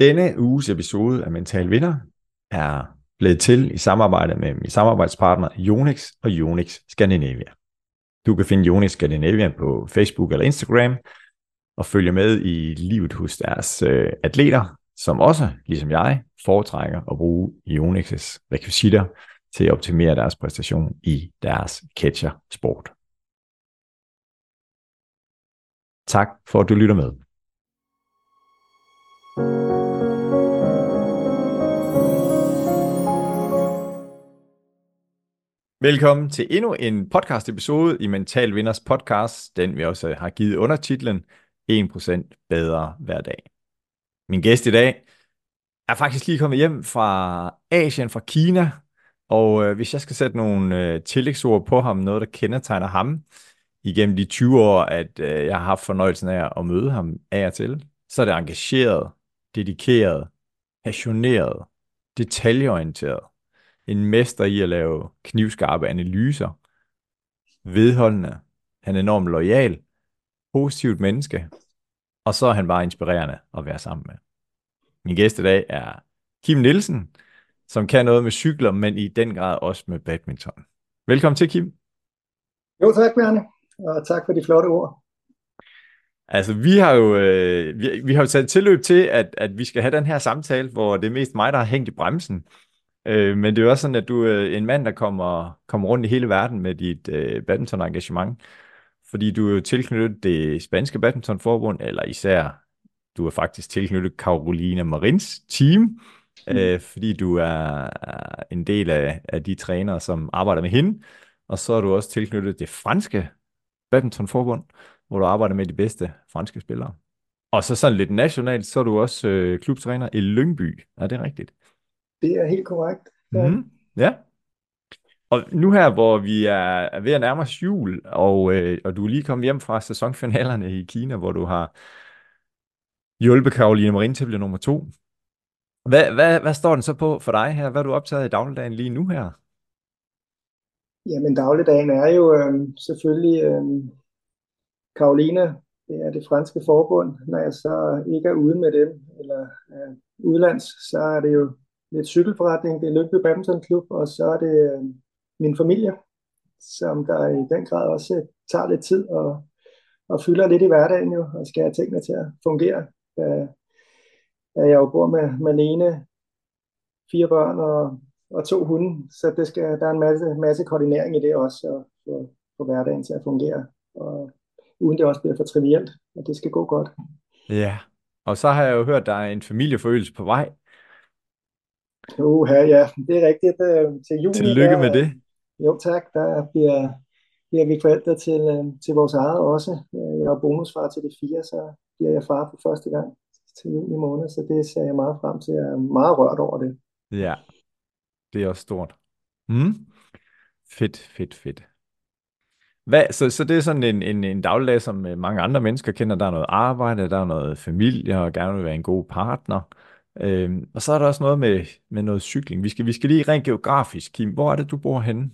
Denne uges episode af Mental Vinder er blevet til i samarbejde med min samarbejdspartner Jonix og Jonix Scandinavia. Du kan finde Jonix Scandinavia på Facebook eller Instagram og følge med i livet hos deres øh, atleter, som også, ligesom jeg, foretrækker at bruge Jonix's rekvisitter til at optimere deres præstation i deres catcher-sport. Tak for at du lytter med. Velkommen til endnu en podcast episode i Mental Vinders podcast, den vi også har givet undertitlen 1% bedre hver dag. Min gæst i dag er faktisk lige kommet hjem fra Asien, fra Kina, og øh, hvis jeg skal sætte nogle øh, tillægsord på ham, noget der kendetegner ham igennem de 20 år, at øh, jeg har haft fornøjelsen af at møde ham af og til, så er det engageret, dedikeret, passioneret, detaljeorienteret, en mester i at lave knivskarpe analyser, vedholdende, han er enormt lojal, positivt menneske, og så er han bare inspirerende at være sammen med. Min gæst i dag er Kim Nielsen, som kan noget med cykler, men i den grad også med badminton. Velkommen til, Kim. Jo, tak, Bjarne, og tak for de flotte ord. Altså, vi har jo, øh, vi, vi har jo taget tilløb til, at, at vi skal have den her samtale, hvor det er mest mig, der har hængt i bremsen. Øh, men det er jo også sådan, at du er en mand, der kommer, kommer rundt i hele verden med dit øh, badminton-engagement. Fordi du er jo tilknyttet det spanske badmintonforbund, eller især, du er faktisk tilknyttet Carolina Marins team. Øh, fordi du er en del af, af de trænere, som arbejder med hende. Og så er du også tilknyttet det franske badmintonforbund, hvor du arbejder med de bedste franske spillere. Og så sådan lidt nationalt, så er du også øh, klubtræner i Lyngby. Er det rigtigt? Det er helt korrekt. Ja. Mm, ja. Og nu her, hvor vi er ved at nærme os jul, og, øh, og du er lige kommet hjem fra sæsonfinalerne i Kina, hvor du har hjulpet Karoline Marin til at blive nummer to. Hvad, hvad, hvad står den så på for dig her? Hvad er du optaget i dagligdagen lige nu her? Jamen dagligdagen er jo øh, selvfølgelig øh, Karoline, det er det franske forbund. Når jeg så ikke er ude med dem, eller øh, udlands, så er det jo lidt cykelforretning, det er Lyngby Badminton Klub, og så er det øh, min familie, som der i den grad også tager lidt tid og, og fylder lidt i hverdagen jo, og skal have tingene til at fungere. Øh, da jeg jo bor med Malene, fire børn og, og to hunde, så det skal, der er en masse, masse koordinering i det også, og få, få hverdagen til at fungere, og uden det også bliver for trivielt, og det skal gå godt. Ja, og så har jeg jo hørt, at der er en familieforøgelse på vej. Uha, ja, det er rigtigt. Øh, til juni, Tillykke der, med det. Jo tak, der bliver, bliver vi forældre til, øh, til vores eget også. Øh, jeg er bonusfar til de fire, så bliver jeg far for første gang til juni måned, så det ser jeg meget frem til. Jeg er meget rørt over det. Ja, det er også stort. Mm. Fedt, fedt, fedt. Hvad, så, så det er sådan en, en, en dagligdag, som mange andre mennesker kender. Der er noget arbejde, der er noget familie, og gerne vil være en god partner. Øhm, og så er der også noget med, med noget cykling. Vi skal, vi skal lige rent geografisk, Kim. Hvor er det, du bor henne?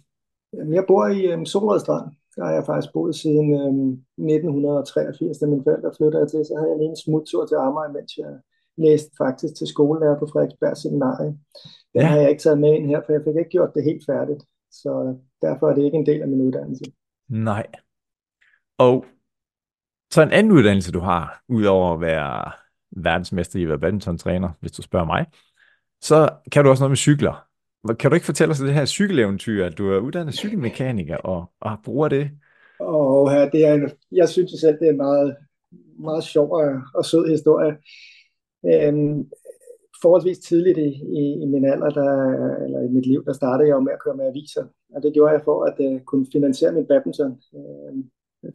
Jeg bor i um, Solrød Strand. Der har jeg faktisk boet siden um, 1983, da mine forældre flyttede til. Så havde jeg lige en smuttur til Amager, mens jeg læste faktisk til skolelærer på Frederiksberg Seminarium. Den ja. har jeg ikke taget med ind her, for jeg fik ikke gjort det helt færdigt. Så derfor er det ikke en del af min uddannelse. Nej. Og så en anden uddannelse, du har, udover at være verdensmester i at være badmintontræner, hvis du spørger mig, så kan du også noget med cykler. Kan du ikke fortælle os det her cykeleventyr, at du er uddannet cykelmekaniker og, og bruger det? Og her, det er en, jeg synes selv, det er en meget, meget sjov og, og sød historie. Øhm, forholdsvis tidligt i, i, i min alder, der, eller i mit liv, der startede jeg med at køre med aviser. Og det gjorde jeg for at uh, kunne finansiere min badminton. Øhm,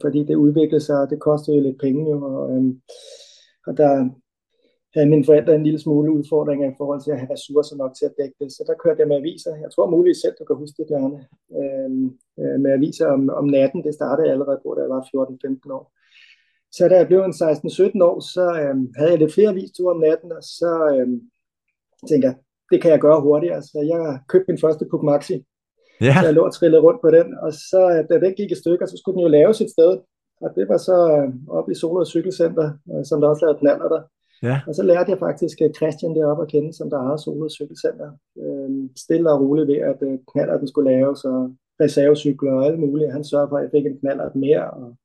fordi det udviklede sig, og det kostede jo lidt penge. Jo, og, øhm, og der, havde mine forældre en lille smule udfordringer i forhold til at have ressourcer nok til at dække det. Så der kørte jeg med aviser. Jeg tror muligt selv, du kan huske det, Bjarne. Øhm, øh, med aviser om, om natten. Det startede allerede på, da jeg var 14-15 år. Så da jeg blev en 16-17 år, så øhm, havde jeg lidt flere avisture om natten, og så øhm, tænkte jeg, det kan jeg gøre hurtigere. Så jeg købte min første Puk Maxi Ja. Så jeg lå og trillede rundt på den, og så da den gik i stykker, så skulle den jo laves et sted. Og det var så øh, oppe i Solrød Cykelcenter, øh, som der også lavede knaller der. Ja. Og så lærte jeg faktisk øh, Christian deroppe at kende, som der har Solo Cykelcenter. Øh, stille og roligt ved, at øh, knaller den skulle laves, og reservecykler og alt muligt. Han sørgede for, at jeg fik en knallert mere, og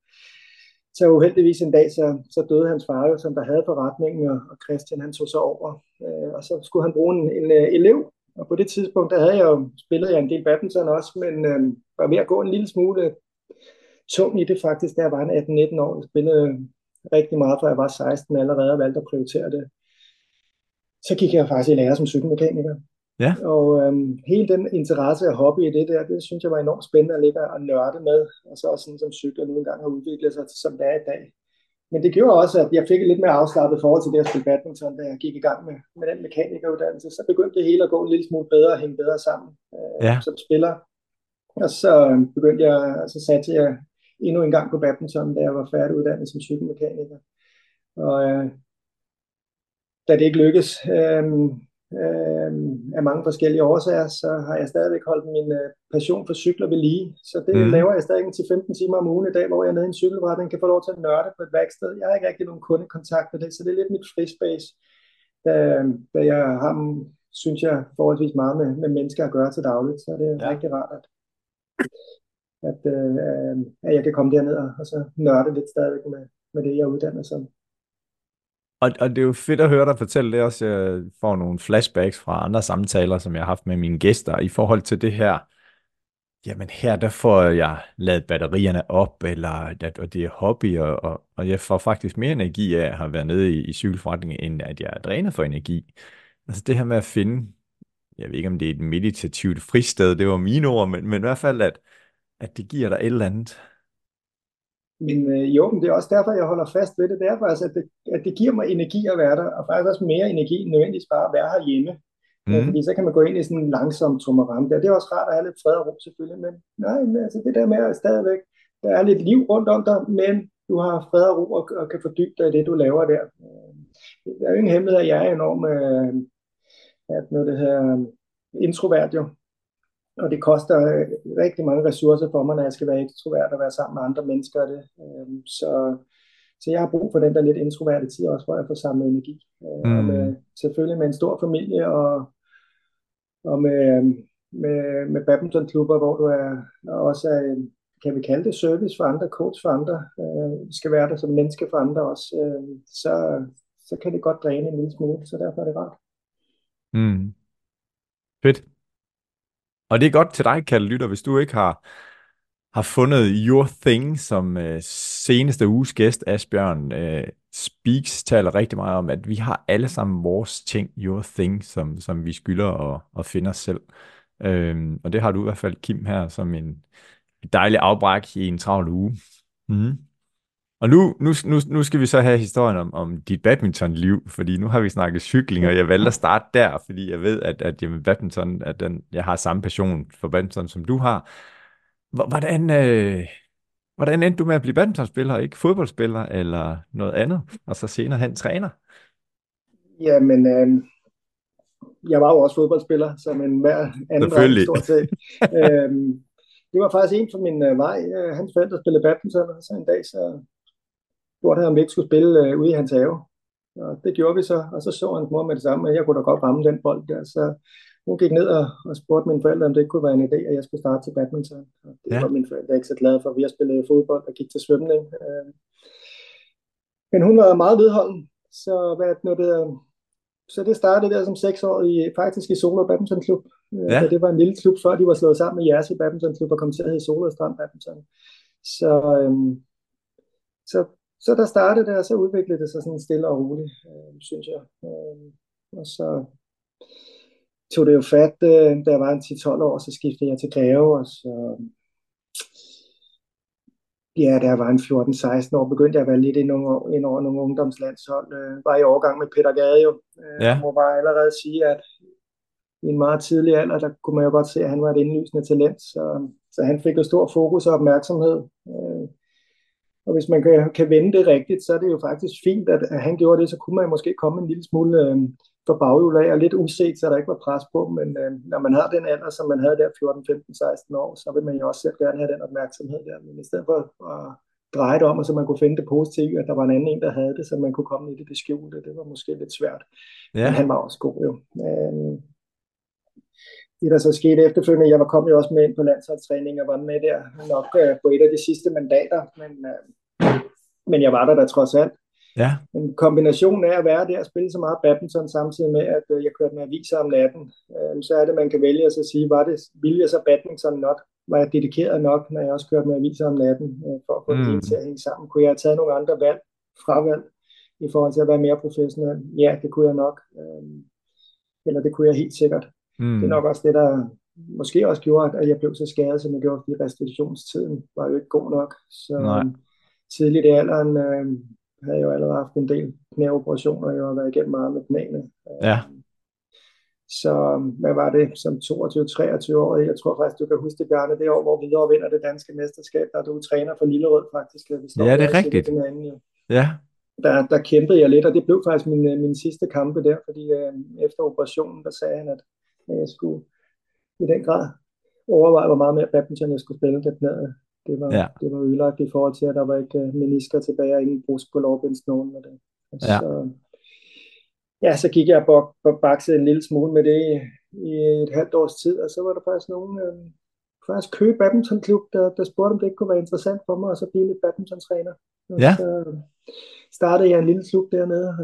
så uheldigvis en dag, så, så døde hans far jo, som der havde forretningen, og, og Christian han tog så over. Øh, og så skulle han bruge en, en øh, elev, og på det tidspunkt, der havde jeg jo spillet jeg en del badminton også, men øh, var ved at gå en lille smule tung i det faktisk, da jeg var 18-19 år. Jeg spillede rigtig meget, før jeg var 16 allerede og valgte at prioritere det. Så gik jeg faktisk i lære som cykelmekaniker. Ja. Og øhm, hele den interesse og hobby i det der, det synes jeg var enormt spændende at ligge og nørde med. Og så også sådan som cykler nu engang har udviklet sig som det er i dag. Men det gjorde også, at jeg fik et lidt mere afslappet forhold til det at spille badminton, da jeg gik i gang med, med den mekanikeruddannelse. Så begyndte det hele at gå en lille smule bedre og hænge bedre sammen øh, Ja. som spiller. Og så øhm, begyndte jeg, altså satte jeg endnu en gang på badminton, da jeg var færdiguddannet som cykelmekaniker. Og øh, da det ikke lykkedes øh, øh, af mange forskellige årsager, så har jeg stadigvæk holdt min øh, passion for cykler ved lige. Så det mm. laver jeg stadig til 15 timer om ugen i dag, hvor jeg er nede i en cykelforretning kan få lov til at nørde på et værksted. Jeg har ikke rigtig nogen kundekontakt med det, så det er lidt mit free space, da, da jeg har, synes jeg, forholdsvis meget med, med mennesker at gøre til dagligt. Så det er ja. rigtig rart, at, at, øh, at jeg kan komme derned og, og så nørde lidt stadigvæk med, med det, jeg er uddannet som. Og, og det er jo fedt at høre dig fortælle det også. Jeg får nogle flashbacks fra andre samtaler, som jeg har haft med mine gæster i forhold til det her. Jamen her, der får jeg lavet batterierne op, eller at, og det er hobby, og, og, og jeg får faktisk mere energi af at have været nede i, i cykelforretningen, end at jeg er drænet for energi. Altså det her med at finde, jeg ved ikke om det er et meditativt fristed, det var mine ord, men, men i hvert fald, at, at det giver dig et eller andet. Men øh, jo, men det er også derfor, jeg holder fast ved det. Det er faktisk, at det, at det giver mig energi at være der, og faktisk også mere energi end nødvendigvis bare at være herhjemme. Mm. Mm. Fordi så kan man gå ind i sådan en langsom trummeram der. Det er også rart at have lidt fred og ro selvfølgelig, men nej, men altså det der med at stadigvæk, der er lidt liv rundt om dig, men du har fred og ro og, og kan fordybe dig i det, du laver der. Øh, Der er jo ingen hemmelighed, at jeg er enormt øh, at noget det her introvert jo. Og det koster øh, rigtig mange ressourcer for mig, når jeg skal være ekstrovert og være sammen med andre mennesker. Det. Øh, Så, så jeg har brug for den der lidt introverte tid også, hvor jeg får samlet energi. Øh, Mm. Og med, selvfølgelig med en stor familie og, og med, med, med badmintonklubber, hvor du er og også er, kan vi kalde det service for andre, coach for andre, øh, skal være der som menneske for andre også, øh, så, så kan det godt dræne en lille smule, så derfor er det rart. Mm. Fedt. Og det er godt til dig, Kalle Lytter, hvis du ikke har, har fundet Your Thing, som øh, seneste uges gæst, Asbjørn øh, Speaks, taler rigtig meget om, at vi har alle sammen vores ting, Your Thing, som, som vi skylder at, at finde os selv. Øhm, og det har du i hvert fald, Kim, her som en dejlig afbræk i en travl uge. Mm. Og nu, nu, nu, nu skal vi så have historien om, om dit badmintonliv, fordi nu har vi snakket cykling, og jeg valgte at starte der, fordi jeg ved, at, at jamen, badminton, at den, jeg har samme passion for badminton, som du har. Hvor- Hvordan, øh, hvordan endte du med at blive badmintonspiller, ikke fodboldspiller eller noget andet, og så senere hen træner? Jamen, øh, jeg var jo også fodboldspiller, som en hver anden dreng stort set. øhm, det var faktisk en fra min øh, vej. Øh, hans forældre spillede badminton, og så en dag så spurgte han, om vi ikke skulle spille øh, ude i hans have. Og det gjorde vi så, og så så hans mor med det samme, og jeg kunne da godt ramme den bold der. Så hun gik ned og, og spurgte mine forældre, om det ikke kunne være en idé, at jeg skulle starte til badminton. Og det Ja. var mine forældre ikke så glade for. Vi har spillet fodbold og gik til svømning. Øh, men hun var meget vedholden, så hvad det nu, det, er- så det startede der som seks år i, faktisk i Solo Badminton Klub. Ja. Ja. Det var en lille klub, før de var slået sammen med Jersey Badminton Klub og kom til at hedde Solo Strand Badminton. Så, øhm, så, så der startede det, og så udviklede det sig sådan stille og roligt, øh, synes jeg. Øh, og så tog det jo fat, øh, da jeg var en 10-12 år, så skiftede jeg til Greve, og så Ja, da jeg var en 14-16 år, begyndte jeg at være lidt ind over, ind over nogle ungdomslandshold. Øh, var i overgang med Peter Gade jo. Øh, Ja. Jeg må bare allerede sige, at i en meget tidlig alder, der kunne man jo godt se, at han var et indlysende talent. Så, så han fik jo stor fokus og opmærksomhed. Øh, Og hvis man kan, kan vende det rigtigt, så er det jo faktisk fint, at, at han gjorde det, så kunne man måske komme en lille smule øh, for baghjul af, og lidt uset, så der ikke var pres på, men øh, når man har den alder, som man havde der 14, 15, 16 år, så vil man jo også selv gerne have den opmærksomhed der, men i stedet for at dreje det om, og så man kunne finde det positive, at der var en anden en, der havde det, så man kunne komme i det, det skjulte, det var måske lidt svært. Ja. Men han var også god jo. Øh, det, der så skete efterfølgende, jeg var kommet jo også med ind på landsholdstræning og var med der nok øh, på et af de sidste mandater, men, øh, men jeg var der da trods alt. Ja. En kombination af at være der og spille så meget badminton samtidig med, at øh, jeg kørte med aviser om natten, øh, så er det, man kan vælge at så sige, var det, ville jeg så badminton nok? Var jeg dedikeret nok, når jeg også kørte med aviser om natten, øh, for at få mm. det til at hænge sammen? Kunne jeg have taget nogle andre valg, fravalg, i forhold til at være mere professionel? Ja, det kunne jeg nok. Øh, eller det kunne jeg helt sikkert. Mm. Det er nok også det, der måske også gjorde, at jeg blev så skadet, som jeg gjorde, fordi restitutionstiden var jo ikke god nok. Så Nej. tidligt i alderen øh, havde jeg jo allerede haft en del knæoperationer, og jeg har været igennem meget med knæene. Ja. Så hvad var det som 22-23 år? Jeg tror faktisk, du kan huske det, Bjarne, det år, hvor vi vinder det danske mesterskab, der du træner for Lillerød faktisk. Vi ja, det er rigtigt. Hinanden, ja. ja. Der, der kæmpede jeg lidt, og det blev faktisk min, min sidste kampe der, fordi øh, efter operationen, der sagde han, at at jeg skulle i den grad overveje, hvor meget mere badminton jeg skulle spille, det knæet. Det var, ja. det var ødelagt i forhold til, at der var ikke uh, menisker tilbage, og ingen brus på lovbindsnogen. Og det. Og ja. Så, ja, så gik jeg og bakset en lille smule med det i, i et halvt års tid, og så var der faktisk nogen, øh, faktisk Køge Badmintonklub, der, der spurgte, om det ikke kunne være interessant for mig, og så blive lidt badmintontræner. Og ja. så startede jeg en lille klub dernede, og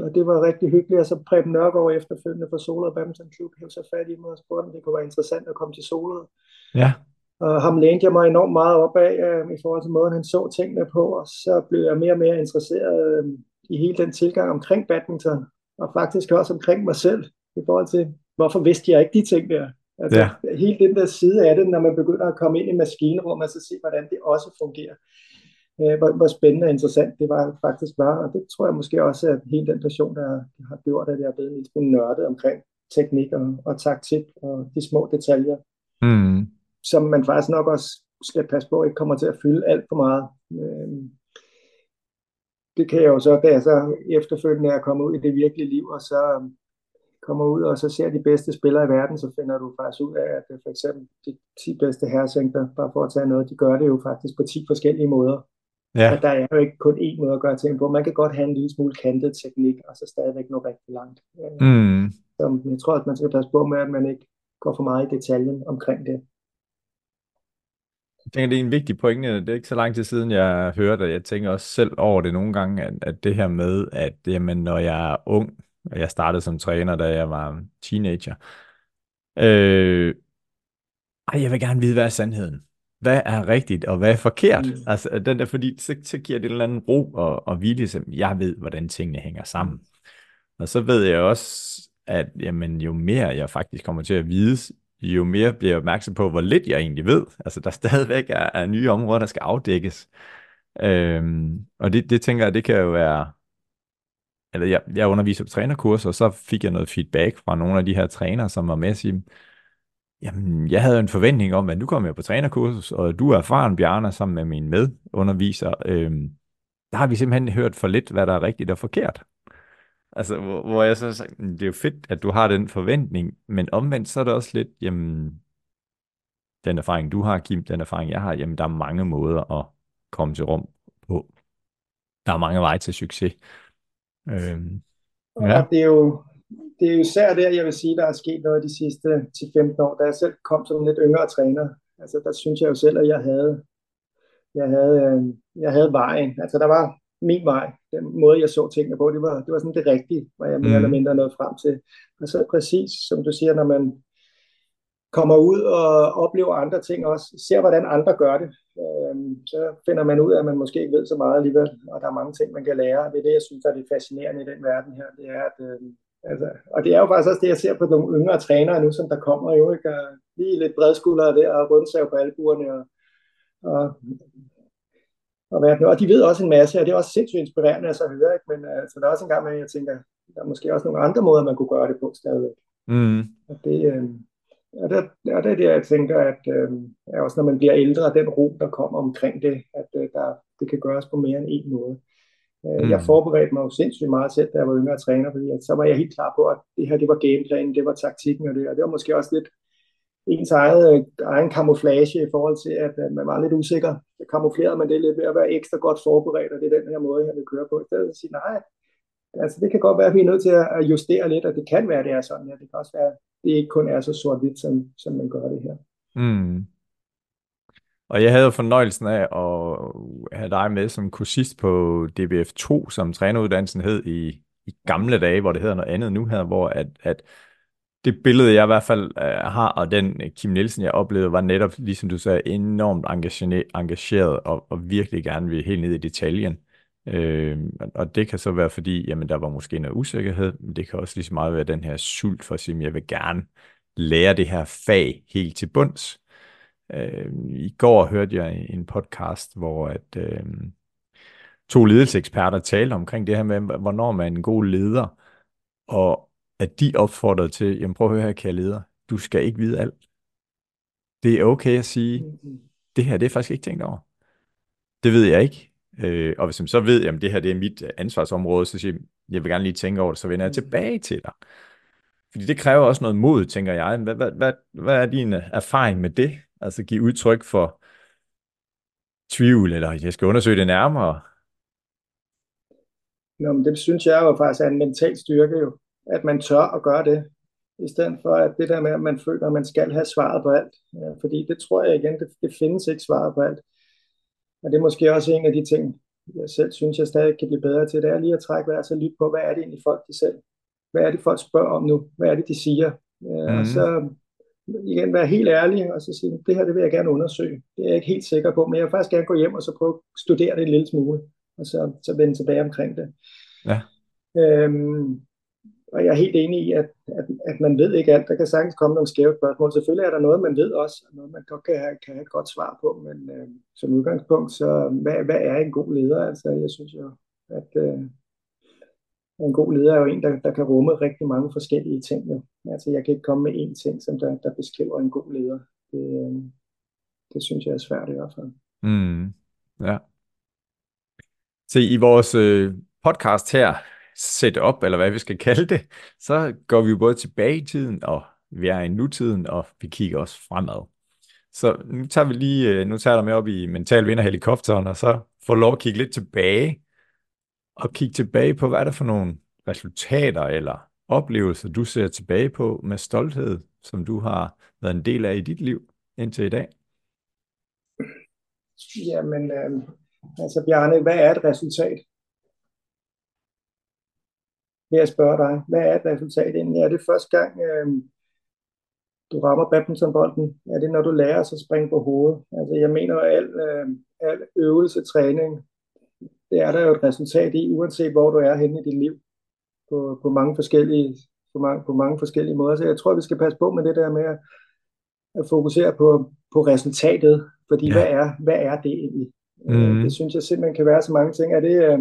og det var rigtig hyggeligt, og så Preben Nørgaard efterfølgende fra Solrød Badminton Klub hævde sig fat i mig og spurgte, om det kunne være interessant at komme til Solrød. Ja. Og ham lænede jeg mig enormt meget op af øh, i forhold til måden, han så tingene på, og så blev jeg mere og mere interesseret øh, i hele den tilgang omkring badminton, og faktisk også omkring mig selv, i forhold til, hvorfor vidste jeg ikke de ting der. Altså, ja. Helt den der side af det, når man begynder at komme ind i maskinrum, og så se, hvordan det også fungerer øh, hvor, hvor spændende og interessant det var faktisk var, og det tror jeg måske også, at hele den passion, der har gjort, at jeg er blevet lidt nørdet omkring teknik og, og taktik og de små detaljer, mm. som man faktisk nok også skal passe på, ikke kommer til at fylde alt for meget. Øh, det kan jeg jo så, da jeg så efterfølgende er kommet ud i det virkelige liv, og så kommer ud og så ser de bedste spillere i verden, så finder du faktisk ud af, at for eksempel de 10 bedste herresænkter, bare for at tage noget, de gør det jo faktisk på 10 forskellige måder. Ja. At der er jo ikke kun én måde at gøre ting på. Man kan godt have en lille smule kantet teknik, og så stadigvæk nå rigtig langt. Mm. Så jeg tror, at man skal passe på med, at man ikke går for meget i detaljen omkring det. Jeg tænker, det er en vigtig pointe. Det er ikke så lang tid siden, jeg hørte, og jeg tænker også selv over det nogle gange, at, at det her med, at jamen, når jeg er ung, og jeg startede som træner, da jeg var teenager, øh, ej, jeg vil gerne vide, hvad er sandheden hvad er rigtigt og hvad er forkert. Mm. Altså, den der, fordi så, så giver det en eller anden ro og, og vilje, som jeg ved, hvordan tingene hænger sammen. Mm. Og så ved jeg også, at jamen, jo mere jeg faktisk kommer til at vide, jo mere bliver jeg opmærksom på, hvor lidt jeg egentlig ved. Altså, der stadigvæk er, er nye områder, der skal afdækkes. Øhm, og det, det tænker jeg, det kan jo være, eller jeg, jeg underviser på trænerkurser, og så fik jeg noget feedback fra nogle af de her trænere, som var med at sige, Jamen, jeg havde en forventning om, at nu kommer jeg på trænerkursus, og du er erfaren, Bjarne, sammen med min medunderviser. Øhm, der har vi simpelthen hørt for lidt, hvad der er rigtigt og forkert. Altså, hvor, hvor jeg så sagde, det er jo fedt, at du har den forventning, men omvendt så er det også lidt, jamen, den erfaring, du har, Kim, den erfaring, jeg har, jamen, der er mange måder at komme til rum på. Der er mange veje til succes. Øhm, ja. Og det er jo, det er jo især der, jeg vil sige, der er sket noget de sidste 10-15 år, da jeg selv kom som lidt yngre træner. Altså, der synes jeg jo selv, at jeg havde, jeg havde, øh, jeg havde vejen. Altså, der var min vej, den måde, jeg så tingene på, det var, det var sådan det rigtige, hvor jeg mere mm. eller mindre nåede frem til. Og så præcis, som du siger, når man kommer ud og oplever andre ting også, ser hvordan andre gør det, øh, så finder man ud af, at man måske ikke ved så meget alligevel, og der er mange ting, man kan lære. Det er det, jeg synes, der er det fascinerende i den verden her, det er, at øh, Altså, og det er jo faktisk også det, jeg ser på nogle yngre trænere nu, som der kommer jo, ikke? Og lige lidt bredskuldre der, og rundsav på albuerne, og, og, og, hvad, og de ved også en masse, og det er også sindssygt inspirerende at så høre, ikke? men altså, der er også en gang med, jeg tænker, der er måske også nogle andre måder, man kunne gøre det på stadigvæk. Mm. Og det, øh, og det, og det er det, jeg tænker, at øh, også når man bliver ældre, den ro, der kommer omkring det, at øh, der, det kan gøres på mere end en måde. Mm. Jeg forberedte mig jo sindssygt meget selv, da jeg var yngre træner, fordi at så var jeg helt klar på, at det her det var gameplanen, det var taktikken og det, og det var måske også lidt ens eget, øh, egen kamuflage i forhold til, at man var lidt usikker. Så kamuflerede man det lidt ved at være ekstra godt forberedt, og det er den her måde, jeg vil køre på. I stedet at sige, nej, altså det kan godt være, at vi er nødt til at justere lidt, og det kan være, at det er sådan her. Det kan også være, at det ikke kun er så sort-hvidt, som, som man gør det her. Mm. Og jeg havde fornøjelsen af at have dig med som kursist på DBF2, som træneruddannelsen hed i, i gamle dage, hvor det hedder noget andet nu her, hvor at, at det billede, jeg i hvert fald uh, har, og den øh, Kim Nielsen, jeg oplevede, var netop, ligesom du sagde, enormt engageret og, og virkelig gerne vil helt ned i detaljen. Øh, og det kan så være fordi, jamen der var måske noget usikkerhed, men det kan også lige så meget være den her sult for at sige, at jeg vil gerne lære det her fag helt til bunds. Øh, I går hørte jeg en podcast, hvor at, øh, to ledelseseksperter talte omkring det her med, hvornår man er en god leder, og at de opfordrede til, jamen prøv at høre her, kære leder, du skal ikke vide alt. Det er okay at sige, det her det er faktisk ikke tænkt over. Det ved jeg ikke. Øh, og hvis man så ved, at det her det er mit ansvarsområde, så siger jeg, jeg vil gerne lige tænke over det, så vender jeg tilbage til dig. Fordi det kræver også noget mod, tænker jeg. Hvad, hvad, hvad, hvad er din erfaring med det? Altså give udtryk for tvivl, eller jeg skal undersøge det nærmere. Nå, men det synes jeg jo faktisk er en mental styrke jo, at man tør at gøre det, i stedet for at det der med, at man føler, at man skal have svaret på alt. Ja, fordi det tror jeg igen, det, det findes ikke svaret på alt. Og det er måske også en af de ting, jeg selv synes, jeg stadig kan blive bedre til, det er lige at trække vejret og lytte på, hvad er det egentlig folk de selv, hvad er det folk spørger om nu, hvad er det de siger, mm. og så igen være helt ærlig og så sige, det her det vil jeg gerne undersøge, det er jeg ikke helt sikker på, men jeg vil faktisk gerne gå hjem og så prøve at studere det en lille smule, og så, så vende tilbage omkring det. Ja. Øhm, og jeg er helt enig i, at, at, at man ved ikke alt. Der kan sagtens komme nogle skæve spørgsmål. Selvfølgelig er der noget, man ved også, noget man godt kan have, kan have et godt svar på, men øh, som udgangspunkt, så hvad, hvad er en god leder? Altså, jeg synes jo, at øh, en god leder er jo en, der, der kan rumme rigtig mange forskellige ting. Jo. Altså, jeg kan ikke komme med én ting, som der, der beskriver en god leder. Det, øh, det synes jeg er svært i hvert fald. Mm, ja. Se, i vores øh, podcast her, set op, eller hvad vi skal kalde det, så går vi jo både tilbage i tiden, og vi er i nutiden, og vi kigger også fremad. Så nu tager vi lige, øh, nu tager jeg med op i mental vinderhelikopteren, og så får lov at kigge lidt tilbage, og kigge tilbage på, hvad er der for nogle resultater eller oplevelser, du ser tilbage på med stolthed, som du har været en del af i dit liv indtil i dag? Jamen, øh, altså Bjarne, hvad er et resultat? vil jeg spørge dig, hvad er et resultat egentlig? Er det første gang, øh, du rammer badmintonbolden? Er det, når du lærer at springe på hovedet? Altså, jeg mener, at al, øh, al øvelse, træning, det er der jo et resultat i, uanset hvor du er henne i dit liv, på, på mange forskellige på mange, på mange forskellige måder. Så jeg tror, vi skal passe på med det der med at, at fokusere på, på resultatet, fordi ja. hvad, er, hvad er det egentlig? Mm. Det synes jeg simpelthen kan være så mange ting. Er det, øh,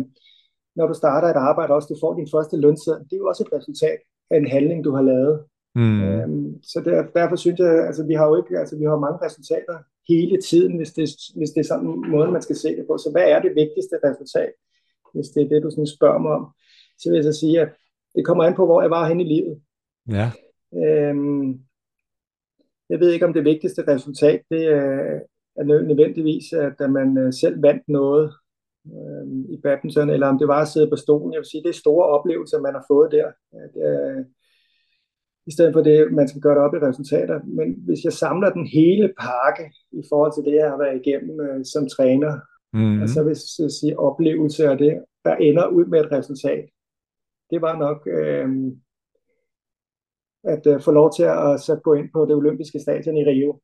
når du starter et arbejde, også du får din første lønseddel, det er jo også et resultat af en handling, du har lavet. Mm. Øhm, så der, derfor synes jeg, altså vi har jo ikke, altså vi har mange resultater hele tiden, hvis det, hvis det er sådan en måde, man skal se det på. Så hvad er det vigtigste resultat, hvis det er det, du sådan spørger mig om? Så vil jeg så sige, at det kommer an på, hvor jeg var hen i livet. Ja. Øhm, jeg ved ikke, om det vigtigste resultat, det er, er nødvendigvis, at man øh, selv vandt noget, øh, i badminton, eller om det var at sidde på stolen. Jeg vil sige, det er store oplevelser, man har fået der. Det er, I stedet for det, man skal gøre det op i resultater. Men hvis jeg samler den hele pakke i forhold til det, jeg har været igennem øh, som træner, mm. altså hvis jeg siger oplevelse af det, der ender ud med et resultat, det var nok øh, at øh, få lov til at så gå ind på det olympiske stadion i Rio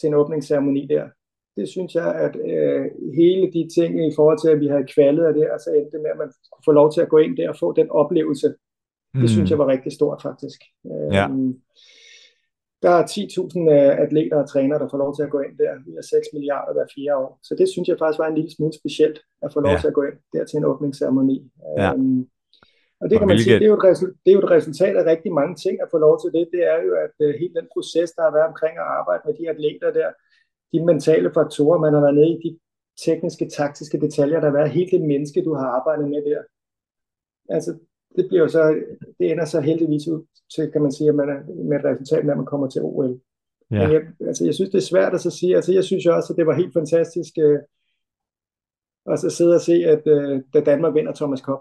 til en åbningsceremoni der det synes jeg, at øh, hele de ting i forhold til, at vi havde kvalet af det, altså endte med, at man kunne få lov til at gå ind der og få den oplevelse, mm. det synes jeg var rigtig stort faktisk. Ja. Øhm, der er 10.000 øh, atleter og trænere, der får lov til at gå ind der. Vi har 6 milliarder hver fire år. Så det synes jeg faktisk var en lille smule specielt, at få lov ja. til at gå ind der til en åbningsceremoni. Ja. Øhm, og det kan og man hvilket... sige, det er, jo et resultat, det er jo et resultat af rigtig mange ting at få lov til det. Det er jo, at uh, hele den proces, der har været omkring at arbejde med de atleter der, de mentale faktorer, man har været nede i, de, tekniske, taktiske detaljer, der har været helt det menneske, du har arbejdet med der. Altså, det bliver jo så, det ender så heldigvis ud til, kan man sige, at man er, med et resultat at man kommer til OL. Ja. Men jeg, altså, jeg synes, det er svært at så sige. Altså, jeg synes jo også, at det var helt fantastisk øh, at så sidde og se, at øh, da Danmark vinder Thomas Cup.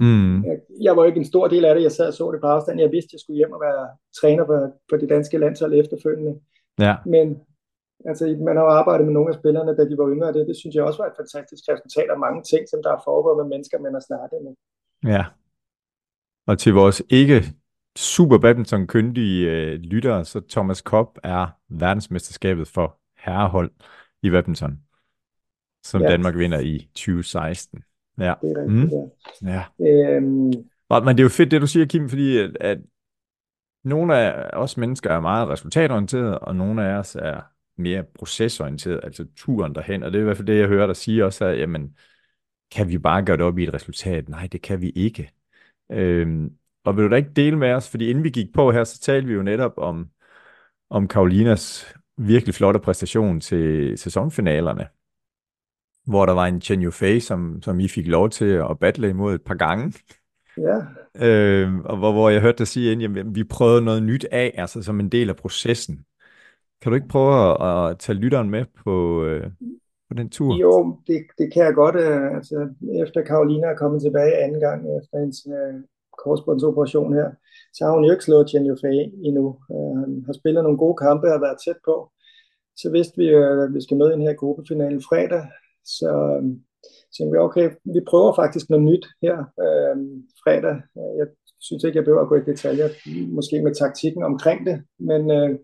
Mm. Jeg, jeg var jo ikke en stor del af det. Jeg sad og så det på afstand. Jeg vidste, at jeg skulle hjem og være træner for, for det danske landshold efterfølgende. Ja. Men altså, man har jo arbejdet med nogle af spillerne, da de var yngre, det, det synes jeg også var et fantastisk resultat af mange ting, som der er foregået med mennesker, man har snakket med. Ja. Og til vores ikke super badminton-kyndige øh, lyttere, så Thomas Kopp er verdensmesterskabet for herrehold i badminton, som ja. Danmark vinder i 2016. Ja. Det er rigtigt, mm. ja. ja. Øhm... Men det er jo fedt, det du siger, Kim, fordi at, at nogle af os mennesker er meget resultatorienterede, og nogle af os er mere procesorienteret, altså turen derhen, og det er i hvert fald det, jeg hører dig sige også, at jamen, kan vi bare gøre det op i et resultat? Nej, det kan vi ikke. Øhm, og vil du da ikke dele med os, fordi inden vi gik på her, så talte vi jo netop om, om Karolinas virkelig flotte præstation til sæsonfinalerne, hvor der var en Chen Yufei, som, som I fik lov til at battle imod et par gange. Ja. Øhm, og hvor, hvor jeg hørte dig sige, at vi prøvede noget nyt af, altså som en del af processen. Kan du ikke prøve at, at tage lytteren med på, øh, på den tur? Jo, det, det kan jeg godt. Øh, altså, efter Karolina er kommet tilbage anden gang øh, efter hendes øh, korsbåndsoperation her, så har hun jo ikke slået Chen Yufei endnu. Øh, han har spillet nogle gode kampe og været tæt på. Så vidste vi, øh, at vi skal med i den her gruppefinale fredag, så øh, tænkte vi, okay, vi prøver faktisk noget nyt her øh, fredag. Jeg synes ikke, jeg behøver at gå i detaljer, måske med taktikken omkring det, men øh,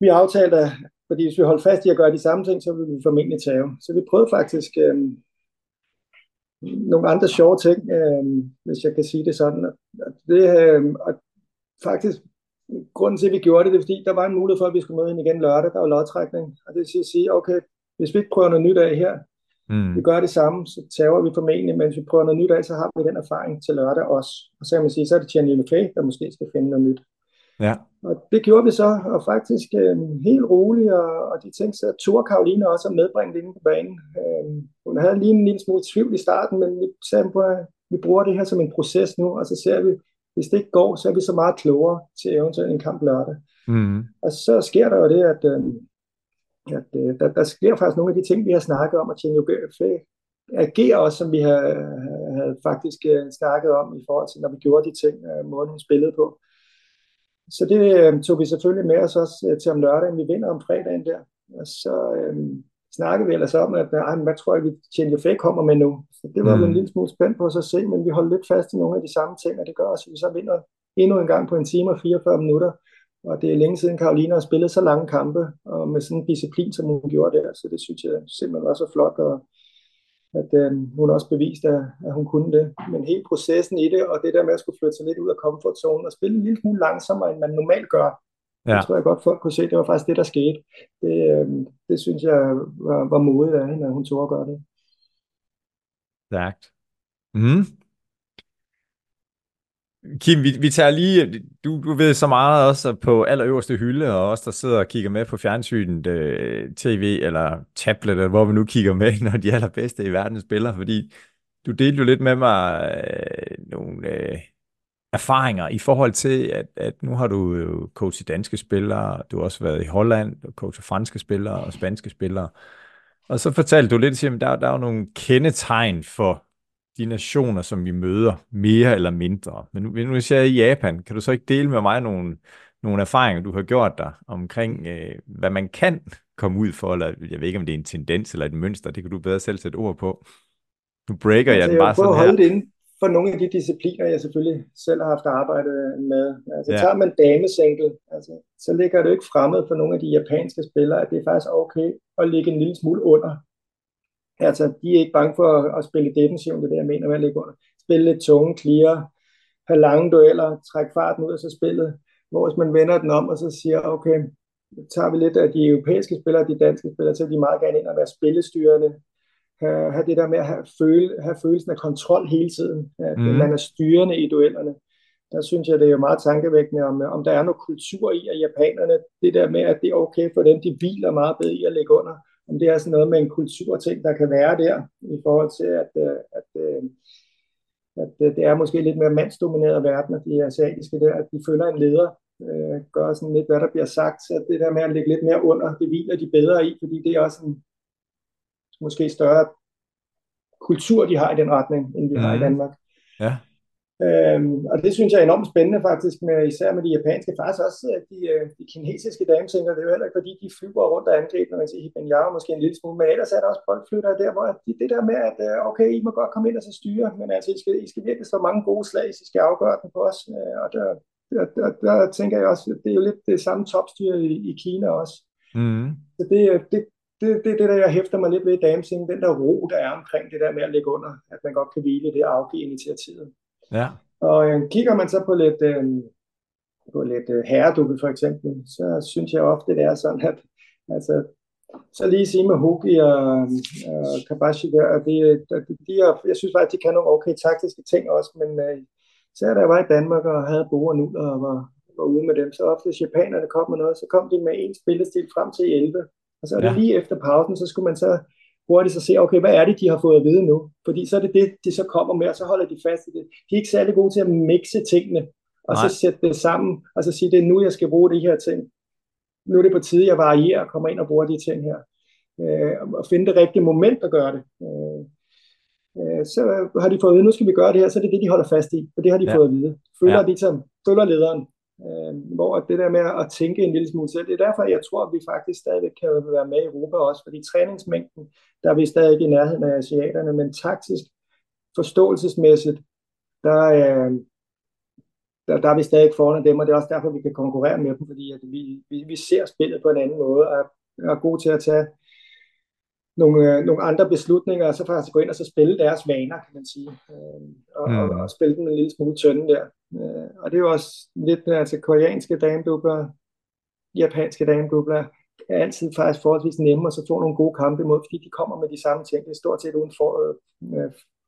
vi aftalte, at fordi hvis vi holdt fast i at gøre de samme ting, så ville vi formentlig tage. Så vi prøvede faktisk øh, nogle andre sjove ting, øh, hvis jeg kan sige det sådan. Og det, øh, og faktisk, grunden til, at vi gjorde det, det er, fordi der var en mulighed for, at vi skulle møde ind igen lørdag, der var lodtrækning. Og det vil sige, okay, hvis vi ikke prøver noget nyt af her, mm. vi gør det samme, så tager vi formentlig, men hvis vi prøver noget nyt af, så har vi den erfaring til lørdag også. Og så kan man sige, så er det Tjerni Lefay, der måske skal finde noget nyt. Ja. Og det gjorde vi så, og faktisk øh, helt roligt, og, og de tænkte sig, at Thor Karoline også at medbringe det inde på banen. Øh, hun havde lige en lille smule tvivl i starten, men vi sagde på, at vi bruger det her som en proces nu, og så ser vi, hvis det ikke går, så er vi så meget klogere til eventuelt en kamp lørdag. Mm. Og så sker der jo det, at, øh, at øh, der, der sker faktisk nogle af de ting, vi har snakket om, at Chenio agerer også, som vi har, har faktisk øh, snakket om i forhold til, når vi gjorde de ting, øh, måden hun spillede på. Så det øh, tog vi selvfølgelig med os også øh, til om lørdagen. Vi vinder om fredagen der. Og så øh, snakkede vi ellers om, at øh, hvad tror jeg, vi Tjenje Fæk kommer med nu. Så det var mm. en lille smule spændt på at se, men vi holdt lidt fast i nogle af de samme ting, og det gør også, at vi så vinder endnu en gang på en time og 44 minutter. Og det er længe siden Karolina har spillet så lange kampe, og med sådan en disciplin, som hun gjorde der. Så det synes jeg simpelthen var så flot, og at øh, hun også beviste, at, at hun kunne det. Men hele processen i det, og det der med at skulle flytte sig lidt ud af komfortzonen og spille en lille smule langsommere, end man normalt gør, ja. det tror jeg godt folk kunne se, det var faktisk det, der skete. Det, øh, det synes jeg var, var modigt af hende, at hun tog at gøre det. Stærkt. Mm. Kim, vi, vi tager lige, du, du ved så meget også på allerøverste hylde, og også der sidder og kigger med på fjernsynet, øh, tv eller tablet, eller hvor vi nu kigger med, når de allerbedste i verden spiller, fordi du delte jo lidt med mig øh, nogle øh, erfaringer i forhold til, at, at nu har du jo coachet danske spillere, du har også været i Holland, og coachet franske spillere og spanske spillere, og så fortalte du lidt, at der, der er jo nogle kendetegn for de nationer, som vi møder, mere eller mindre. Men nu, nu ser jeg i Japan, kan du så ikke dele med mig nogle, nogle erfaringer, du har gjort dig omkring, øh, hvad man kan komme ud for, eller jeg ved ikke, om det er en tendens eller et mønster, det kan du bedre selv sætte ord på. Nu breaker altså, jeg den bare sådan her. Jeg det inden for nogle af de discipliner, jeg selvfølgelig selv har haft arbejdet med. Altså ja. tager man damesænkel, altså, så ligger det jo ikke fremmed for nogle af de japanske spillere, at det er faktisk okay at ligge en lille smule under Altså, de er ikke bange for at, at spille defensivt, det er det, jeg mener med at ligge under. Spille lidt tunge, clear, have lange dueller, trække farten ud af så spillet, hvor hvis man vender den om og så siger, okay, tager vi lidt af de europæiske spillere, de danske spillere, så er de meget gerne ind og være spillestyrende, have, have det der med at have, føle, have følelsen af kontrol hele tiden, at mm. man er styrende i duellerne. Der synes jeg, det er jo meget tankevækkende, om, om der er noget kultur i, at japanerne, det der med, at det er okay for dem, de hviler meget bedre i at lægge under, om det er sådan noget med en kulturting, der kan være der, i forhold til, at, øh, at, at, at det er måske lidt mere mandsdomineret verden, og de asiatiske der, at de følger en leder, øh, gør sådan lidt, hvad der bliver sagt, så det der med at lægge lidt mere under, det hviler de bedre i, fordi det er også en måske større kultur, de har i den retning, end vi mm. har i mhm. Danmark. Ja. Øhm, og det synes jeg er enormt spændende faktisk, med, især med de japanske, faktisk også de, øh, de kinesiske dametænker, det er jo heller ikke fordi, de flyver rundt og angriber, når man siger Hibanyawa måske en lille smule, men ellers er der også boldflyttere der, hvor de, det der med, at øh, okay, I må godt komme ind og så styre, men altså, I skal, I skal virkelig slå mange gode slag, I skal afgøre den på os, øh, og der, der, der, der tænker jeg også, det er jo lidt det samme topstyre i, i Kina også. Mm. Så det, det, det, det, det der, jeg hæfter mig lidt ved i dancing, den der ro, der er omkring det der med at lægge under, at man godt kan hvile det og afgive initiativet. Ja. Og øh, kigger man så på lidt, øh, på lidt øh, herredubbel for eksempel, så synes jeg ofte, det er sådan, at altså, så lige sige med Hoki og, og Kabashi der, og de, de er, jeg synes faktisk, de kan nogle okay taktiske ting også, men øh, så er der var i Danmark og havde Bo og Nuller og var, var ude med dem, så ofte hvis japanerne kom med noget, så kom de med en spillestil frem til 11, og så ja. lige efter pausen, så skulle man så hurtigt så se, okay, hvad er det, de har fået at vide nu? Fordi så er det det, de så kommer med, og så holder de fast i det. De er ikke særlig gode til at mixe tingene, og Nej. så sætte det sammen, og så sige, det er nu, jeg skal bruge de her ting. Nu er det på tide, jeg varierer og kommer ind og bruger de ting her. Øh, og finde det rigtige moment at gøre det. Øh, øh, så har de fået at vide, nu skal vi gøre det her, så er det det, de holder fast i, for det har de ja. fået at vide. Følger ja. de som følger lederen, Øh, hvor det der med at tænke en lille smule selv, det er derfor, jeg tror, at vi faktisk stadig kan være med i Europa også, fordi træningsmængden, der er vi stadig i nærheden af asiaterne, men taktisk, forståelsesmæssigt, der, øh, der, der er vi stadig foran dem, og det er også derfor, vi kan konkurrere med dem, fordi at vi, vi, vi ser spillet på en anden måde, og er gode til at tage nogle, øh, nogle andre beslutninger, og så faktisk gå ind og så spille deres vaner, kan man sige, øh, og, mm. og, og spille dem en lille smule tynde der. Øh, og det er jo også lidt, altså koreanske damedubler, japanske damedubler, er altid faktisk forholdsvis nemme at så få nogle gode kampe imod, fordi de kommer med de samme ting. Det er stort set uden for, øh,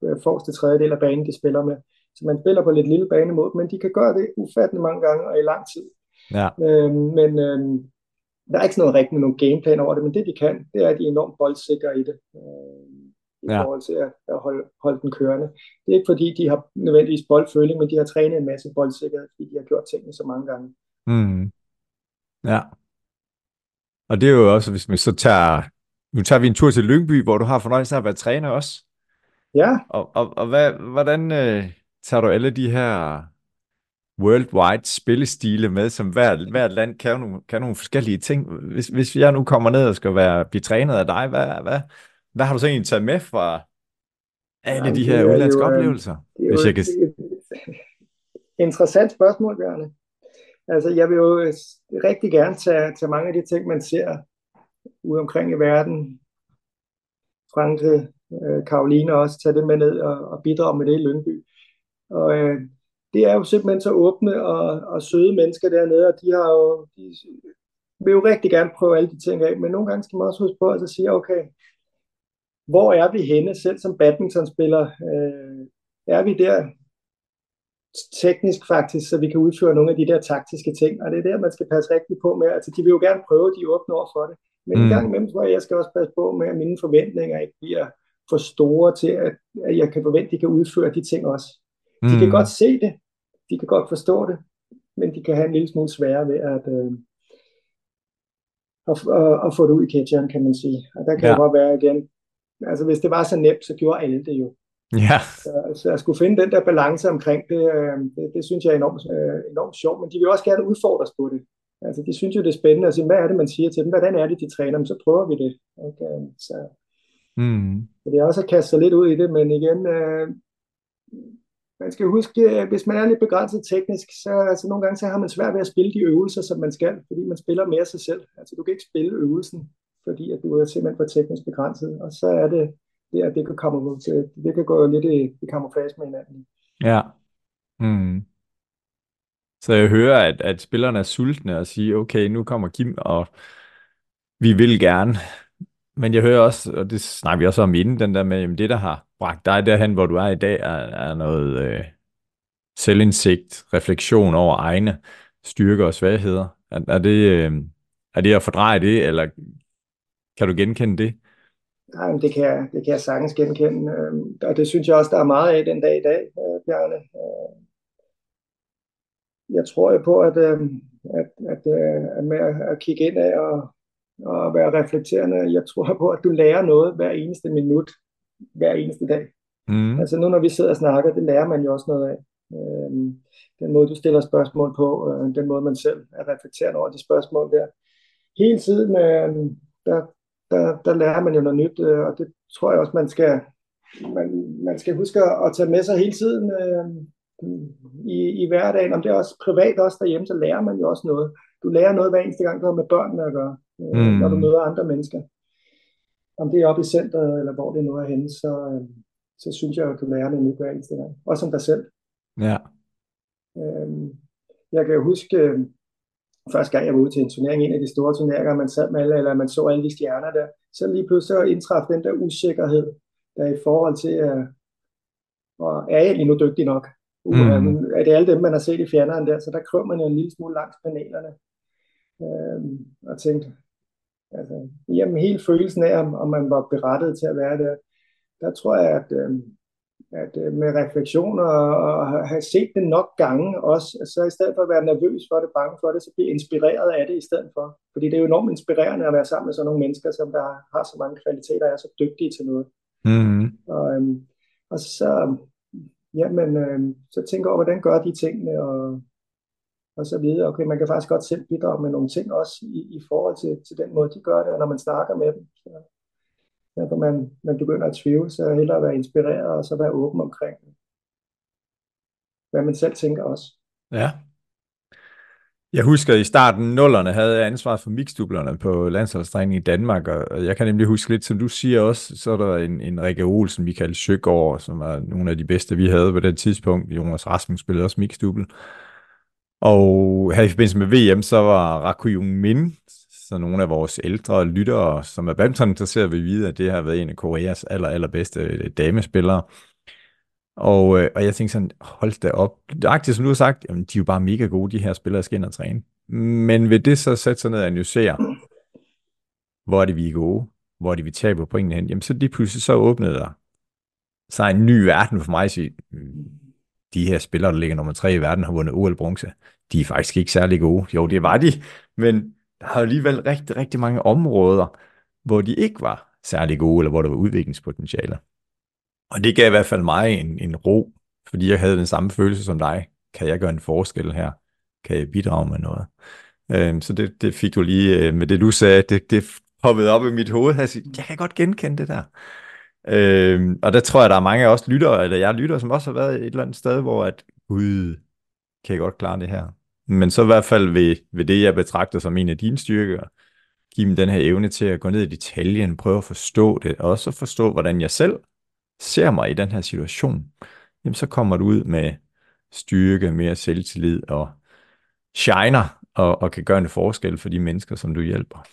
øh, forreste tredjedel af banen, de spiller med. Så man spiller på lidt lille bane imod, men de kan gøre det ufattende mange gange og i lang tid. Ja. Øh, men øh, der er ikke sådan noget rigtigt med nogen gameplan over det, men det de kan, det er, at de er enormt boldsikre i det. Øh, i ja. forhold til at, at holde, holde den kørende. Det er ikke fordi, de har nødvendigvis boldføling, men de har trænet en masse boldsikkerhed, fordi de har gjort tingene så mange gange. Mm. Ja. Og det er jo også, hvis vi så tager, nu tager vi en tur til Lyngby, hvor du har fornøjelsen af at være træner også. Ja. Og, og, og hvad, hvordan øh, tager du alle de her worldwide spillestile med, som hver, hvert land kan nogle, kan nogle forskellige ting. Hvis, hvis jeg nu kommer ned og skal være, blive trænet af dig, hvad, hvad, hvad har du så egentlig taget med fra alle Jamen, de her udlandske jo, øh, oplevelser? Det er hvis jo jeg kan... interessant spørgsmål, Bjarne. Altså, jeg vil jo rigtig gerne tage, tage mange af de ting, man ser ude omkring i verden. Frankrig, øh, Karoline også, tage det med ned og, og bidrage med det i Lyngby. Og øh, det er jo simpelthen så åbne og, og søde mennesker dernede, og de har jo, de vil jo rigtig gerne prøve alle de ting af, men nogle gange skal man også huske på at sige, okay, hvor er vi henne, selv som badmintonspiller? Øh, er vi der teknisk faktisk, så vi kan udføre nogle af de der taktiske ting, og det er der, man skal passe rigtig på med. Altså, de vil jo gerne prøve, de åbne over for det, men mm. en gang imellem tror jeg, jeg skal også passe på med, at mine forventninger ikke bliver for store til, at, at jeg kan forvente, at de kan udføre de ting også. De mm. kan godt se det, de kan godt forstå det, men de kan have en lille smule sværere ved at, øh, at, at, at få det ud i catcheren, kan man sige. Og der kan ja. det godt være igen, altså hvis det var så nemt, så gjorde alle det jo. Ja. Så, så jeg skulle finde den der balance omkring det, øh, det, det synes jeg er enormt, øh, enormt sjovt, men de vil også gerne udfordres på det. Altså de synes jo, det er spændende at sige, hvad er det, man siger til dem, hvordan er det, de træner, men så prøver vi det. Okay, så, mm. så det er også at kaste sig lidt ud i det, men igen, øh, man skal huske, øh, hvis man er lidt begrænset teknisk, så altså, nogle gange så har man svært ved at spille de øvelser, som man skal, fordi man spiller mere sig selv. Altså du kan ikke spille øvelsen fordi at du er simpelthen for teknisk begrænset, og så er det, det, at det kan, komme, det kan gå lidt i, i kamuflage med hinanden. Ja. Mm. Så jeg hører, at, at spillerne er sultne og siger, okay, nu kommer Kim, og vi vil gerne. Men jeg hører også, og det snakker vi også om inden, den der med, jamen det, der har bragt dig derhen, hvor du er i dag, er, er noget øh, selvindsigt, refleksion over egne styrker og svagheder. Er, er, det, øh, er det at fordreje det, eller Kan du genkende det? Nej, men det kan, jeg, det kan jeg sagtens genkende, øh, og det synes jeg også, der er meget af den dag i dag, øh, Bjarne. Øh, jeg tror jo på, at, øh, at, at, øh, at med at, at kigge ind af og, og være reflekterende, jeg tror på, at du lærer noget hver eneste minut, hver eneste dag. Mm. Altså nu når vi sidder og snakker, det lærer man jo også noget af. Øh, den måde du stiller spørgsmål på, øh, den måde man selv er reflekterende over de spørgsmål der. Hele tiden, øh, der, der, der lærer man jo noget nyt, øh, og det tror jeg også, man skal, man, man skal huske at tage med sig hele tiden øh, i, i hverdagen. Om det er også privat også derhjemme, så lærer man jo også noget. Du lærer noget hver eneste gang, du har med børnene at gøre, øh, mm. når du møder andre mennesker. Om det er oppe i centret, eller hvor det nu er henne, så, øh, så synes jeg, at du lærer noget nyt hver eneste gang. Også om dig selv. Ja. Øh, jeg kan jo huske, øh, første gang jeg var ude til en turnering, en af de store turneringer, man sad med alle, eller man så alle de stjerner der, så lige pludselig så den der usikkerhed, der i forhold til, at og er jeg lige nu dygtig nok? Uh, mm. Er det alle dem, man har set i fjerneren der, så der krøv man jo en lille smule langs panelerne. Øhm, og tænkte, altså, jamen hele følelsen af, om, om man var berettet til at være der, der tror jeg, at, øhm, at øh, med refleksion og, og have set det nok gange også, så i stedet for at være nervøs for det, bange for det, så blive inspireret af det i stedet for. Fordi det er jo enormt inspirerende at være sammen med sådan nogle mennesker, som der har så mange kvaliteter og er så dygtige til noget. Mm-hmm. Og, øhm, og så, jamen, øhm, så tænker over, hvordan gør de tingene, og, og så videre. Okay, man kan faktisk godt selv bidrage med nogle ting også i, i forhold til, til den måde, de gør det, og når man snakker med dem. Så, Derfor man, man begynder at tvivle, så hellere være inspireret og så være åben omkring, hvad man selv tænker også. Ja. Jeg husker, at i starten nullerne havde jeg ansvaret for mixdublerne på landsholdstræning i Danmark, og jeg kan nemlig huske lidt, som du siger også, så er der en, en Rikke Olsen, Michael Søgaard, som var nogle af de bedste, vi havde på det tidspunkt. Jonas Rasmus spillede også mixdubbel. Og her i forbindelse med VM, så var Raku Jung Min, så nogle af vores ældre lyttere, som er badminton interesseret, vil vide, at det har været en af Koreas aller, allerbedste øh, damespillere. Og, øh, og jeg tænkte sådan, hold da op. Det er som du har sagt, jamen, de er jo bare mega gode, de her spillere skal ind og træne. Men ved det så sætte sig ned og analysere, hvor er det, vi er gode? Hvor er det, vi taber pointene hen? Jamen, så lige pludselig så åbnede der sig en ny verden for mig at sige, hmm, de her spillere, der ligger nummer tre i verden, har vundet OL bronze. De er faktisk ikke særlig gode. Jo, det var de, men der har alligevel rigtig, rigtig mange områder, hvor de ikke var særlig gode, eller hvor der var udviklingspotentialer. Og det gav i hvert fald mig en, en ro, fordi jeg havde den samme følelse som dig. Kan jeg gøre en forskel her? Kan jeg bidrage med noget? Øhm, så det, det fik du lige øh, med det, du sagde, det, det hoppede op i mit hoved. Jeg, sagde, jeg kan godt genkende det der. Øhm, og der tror jeg, der er mange af os lyttere, eller jeg lytter, som også har været et eller andet sted, hvor at, gud, kan jeg godt klare det her? Men så i hvert fald ved, ved det, jeg betragter som en af dine styrker, give dem den her evne til at gå ned i detaljen, prøve at forstå det, og også forstå, hvordan jeg selv ser mig i den her situation. Jamen, så kommer du ud med styrke, mere selvtillid og shiner, og, og kan gøre en forskel for de mennesker, som du hjælper.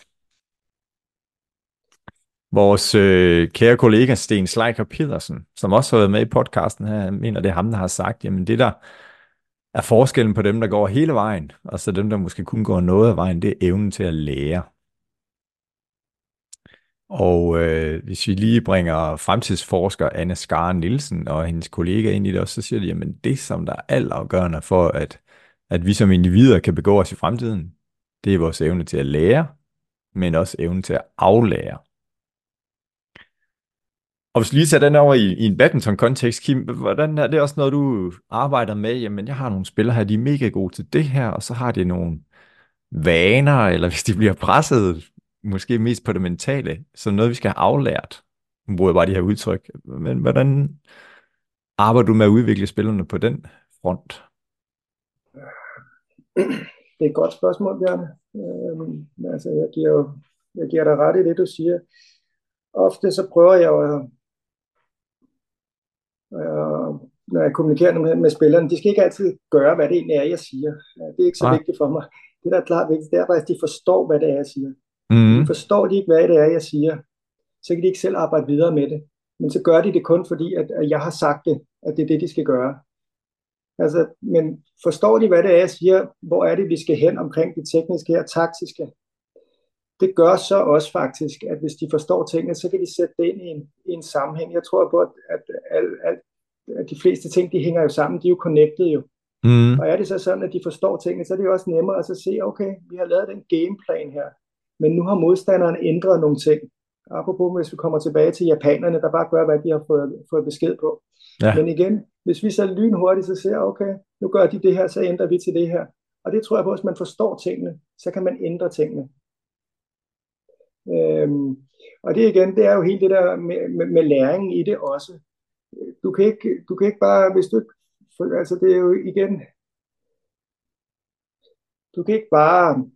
Vores øh, kære kollega Sten Sleiker Pedersen, som også har været med i podcasten her, mener, det er ham, der har sagt, jamen det der er forskellen på dem, der går hele vejen, og så dem, der måske kun går noget af vejen, det er evnen til at lære. Og øh, hvis vi lige bringer fremtidsforsker Anne Skar Nielsen og hendes kollega ind i det også, så siger de, at det, som der er altafgørende for, at, at vi som individer kan begå os i fremtiden, det er vores evne til at lære, men også evne til at aflære. Og hvis vi lige sætter den over i, i en badminton-kontekst, Kim, hvordan er det også noget, du arbejder med? Jamen, jeg har nogle spillere her, de er mega gode til det her, og så har de nogle vaner, eller hvis de bliver presset, måske mest på det mentale, så noget, vi skal have aflært. Nu bruger jeg bare de her udtryk. Men hvordan arbejder du med at udvikle spillerne på den front? Det er et godt spørgsmål, Bjørn. Øhm, altså, jeg giver, jeg giver dig ret i det, du siger. Ofte så prøver jeg at øh, når jeg kommunikerer med, med spillerne, de skal ikke altid gøre, hvad det egentlig er, jeg siger. Det er ikke så ja. vigtigt for mig. Det, der er klart vigtigt, det er at de forstår, hvad det er, jeg siger. Mm. Forstår de ikke, hvad det er, jeg siger, så kan de ikke selv arbejde videre med det. Men så gør de det kun fordi, at, at jeg har sagt det, at det er det, de skal gøre. Altså, men forstår de, hvad det er, jeg siger? Hvor er det, vi skal hen omkring det tekniske og taktiske? Det gør så også faktisk, at hvis de forstår tingene, så kan de sætte det ind i en, i en sammenhæng. Jeg tror på, at, at, at, at, at de fleste ting, de hænger jo sammen, de er jo connected jo. Mm. Og er det så sådan, at de forstår tingene, så er det jo også nemmere at så se, okay, vi har lavet den gameplan her, men nu har modstanderen ændret nogle ting. Apropos, hvis vi kommer tilbage til japanerne, der bare gør, hvad de har fået, fået besked på. Ja. Men igen, hvis vi så lynhurtigt så ser, okay, nu gør de det her, så ændrer vi til det her. Og det tror jeg på, at hvis man forstår tingene, så kan man ændre tingene. Øhm, og det igen, det er jo helt det der med, med, med læringen i det også. Du kan ikke, du kan ikke bare, hvis du ikke, altså det er jo igen, du kan ikke bare,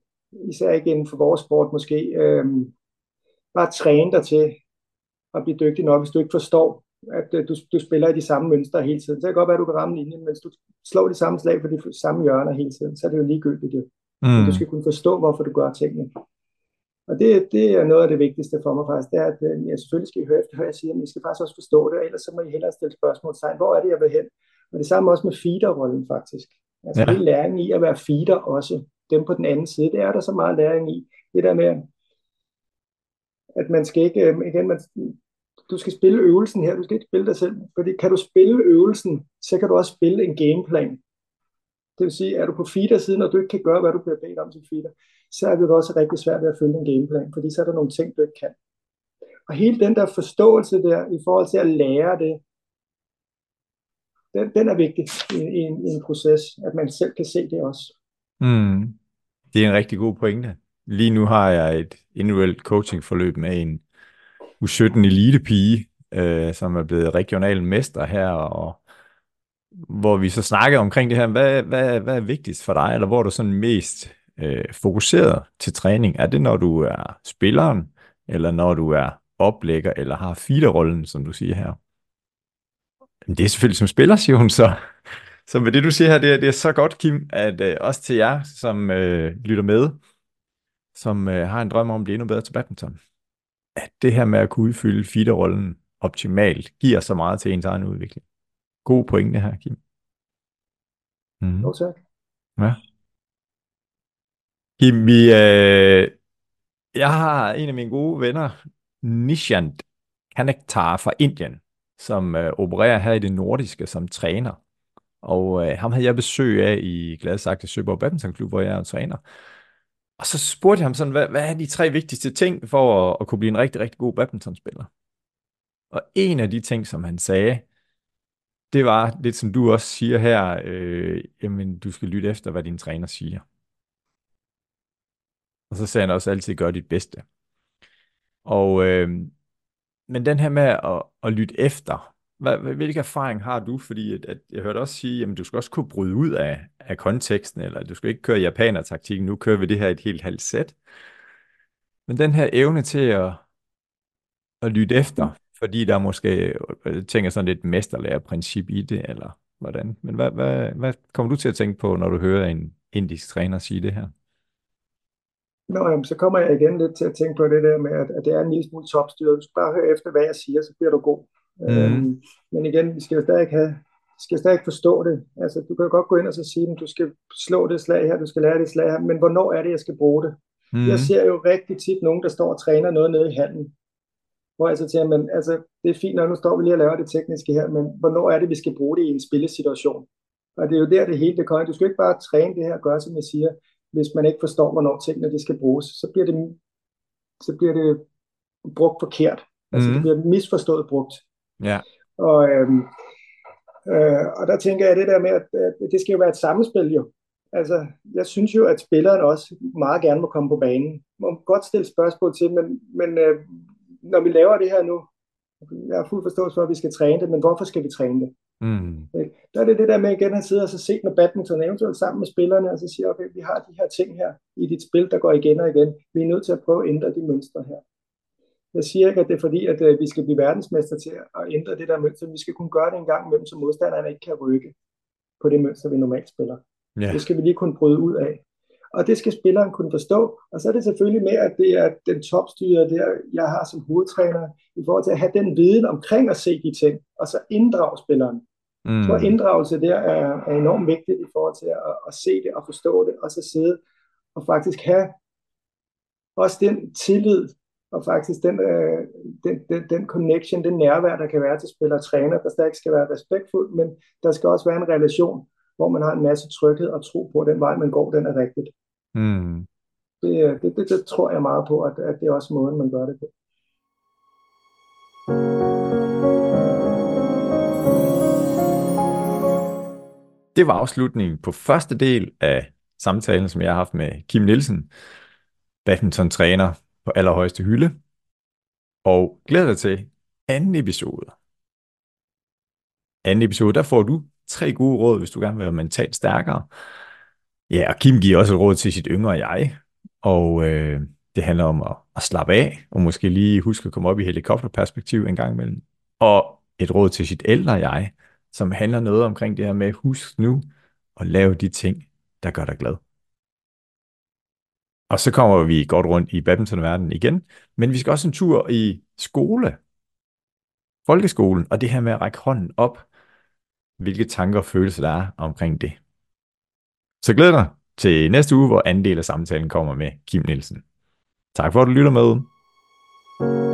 især ikke inden for vores sport måske, øhm, bare træne dig til at blive dygtig nok, hvis du ikke forstår, at øh, du, du spiller i de samme mønstre hele tiden. Så kan det godt være, at du kan ramme linjen, men hvis du slår de samme slag på de samme hjørner hele tiden, så er det jo ligegyldigt. Mm. Du skal kunne forstå, hvorfor du gør tingene. Og det, det er noget af det vigtigste for mig faktisk, det er, at øh, jeg selvfølgelig skal I høre efter, hvad jeg siger, men I skal faktisk også forstå det, ellers så må I hellere stille spørgsmål til, hvor er det, jeg vil hen? Og det samme også med feederrollen faktisk. Altså ja. det er læring i at være feeder også. Dem på den anden side, det er der så meget læring i. Det der med, at man skal ikke, øh, igen, man, du skal spille øvelsen her, du skal ikke spille dig selv, fordi kan du spille øvelsen, så kan du også spille en gameplan. Det vil sige, er du på feeder-siden, og du ikke kan gøre, hvad du bliver bedt om som feeder, så er det også rigtig svært ved at følge en gameplan, fordi så er der nogle ting, du ikke kan. Og hele den der forståelse der, i forhold til at lære det, den, den er vigtig i, i, en, i en proces, at man selv kan se det også. Mm. Det er en rigtig god pointe. Lige nu har jeg et individuelt coachingforløb med en U17 elite-pige, øh, som er blevet regional mester her, og hvor vi så snakkede omkring det her, hvad, hvad, hvad er vigtigst for dig, eller hvor er du sådan mest øh, fokuseret til træning? Er det, når du er spilleren, eller når du er oplægger, eller har feederrollen, som du siger her? Men det er selvfølgelig som spiller, siger hun så. Så med det, du siger her, det er, det er så godt, Kim, at øh, også til jer, som øh, lytter med, som øh, har en drøm om at blive endnu bedre til badminton, at det her med at kunne udfylde feederrollen optimalt, giver så meget til ens egen udvikling. God pointe her, Kim. Mm. Jo, tak. Ja. Kim, vi, øh, jeg har en af mine gode venner, Nishant Kanektar fra Indien, som øh, opererer her i det nordiske som træner. Og øh, ham havde jeg besøg af i Gladsaxe Søborg Badminton Klub, hvor jeg er træner. Og så spurgte jeg ham sådan, hvad, hvad er de tre vigtigste ting for at, at kunne blive en rigtig, rigtig god badmintonspiller? Og en af de ting, som han sagde, det var lidt som du også siger her, øh, jamen du skal lytte efter, hvad din træner siger. Og så sagde han også altid, gør dit bedste. Og, øh, men den her med at, at lytte efter, hvad, hvilke erfaring har du? Fordi at, at jeg hørte også sige, at du skal også kunne bryde ud af, af konteksten, eller du skal ikke køre japaner-taktikken, nu kører vi det her et helt halvt sæt. Men den her evne til at, at lytte efter, fordi der måske, øh, øh, tænker sådan lidt mesterlærerprincip i det, eller hvordan? Men hvad, hvad, hvad kommer du til at tænke på, når du hører en indisk træner sige det her? Nå, jamen, så kommer jeg igen lidt til at tænke på det der med, at, at det er en lille smule topstyret. Du skal bare høre efter, hvad jeg siger, så bliver du god. Mm. Øhm, men igen, vi skal jo stadig have, skal stadig forstå det. Altså, du kan godt gå ind og så sige, at du skal slå det slag her, du skal lære det slag her, men hvornår er det, jeg skal bruge det? Mm. Jeg ser jo rigtig tit nogen, der står og træner noget nede i handen. Hvor jeg så tænker, men altså, det er fint, når nu står vi lige og laver det tekniske her, men hvornår er det, vi skal bruge det i en spillesituation? Og det er jo der, det hele det kommer. Du skal ikke bare træne det her og gøre, som jeg siger, hvis man ikke forstår, hvornår tingene de skal bruges. Så bliver det, så bliver det brugt forkert. Altså, mm. det bliver misforstået brugt. Ja. Og, øhm, øh, og der tænker jeg det der med, at, at det skal jo være et sammenspil jo. Altså, jeg synes jo, at spilleren også meget gerne må komme på banen. Man må godt stille spørgsmål til, men, men øh, når vi laver det her nu, jeg har fuld forståelse for, at vi skal træne det, men hvorfor skal vi træne det? Mm. Der er det det der med igen at sidde og så se med badminton, eventuelt sammen med spillerne, og så sige, okay, vi har de her ting her i dit spil, der går igen og igen. Vi er nødt til at prøve at ændre de mønstre her. Jeg siger ikke, at det er fordi, at øh, vi skal blive verdensmester til at ændre det der mønster. Vi skal kunne gøre det en gang imellem, så modstanderne ikke kan rykke på det mønster, vi normalt spiller. Yeah. Det skal vi lige kunne bryde ud af. Og det skal spilleren kunne forstå. Og så er det selvfølgelig med, at det er den topstyre, der jeg har som hovedtræner, i forhold til at have den viden omkring at se de ting, og så inddrage spilleren. Mm. Så inddragelse der er, er enormt vigtigt i forhold til at, at se det og forstå det, og så sidde og faktisk have også den tillid, og faktisk den, øh, den, den, den connection, den nærvær, der kan være til spiller og træner, der stadig skal være respektfuld, men der skal også være en relation, hvor man har en masse tryghed og tro på, at den vej, man går, den er rigtigt. Mm. Det, det, det, det tror jeg meget på, at, at det er også måden, man gør det på. Det var afslutningen på første del af samtalen, som jeg har haft med Kim Nielsen, badminton-træner på allerhøjeste hylde. Og glæder dig til anden episode. Anden episode, der får du tre gode råd, hvis du gerne vil være mentalt stærkere. Ja, og Kim giver også et råd til sit yngre jeg, og øh, det handler om at, at slappe af, og måske lige huske at komme op i helikopterperspektiv en gang imellem. Og et råd til sit ældre jeg, som handler noget omkring det her med, husk nu at lave de ting, der gør dig glad. Og så kommer vi godt rundt i badmintonverdenen igen, men vi skal også en tur i skole, folkeskolen, og det her med at række hånden op, hvilke tanker og følelser der er omkring det. Så glæder dig til næste uge, hvor anden del af samtalen kommer med Kim Nielsen. Tak for at du lytter med.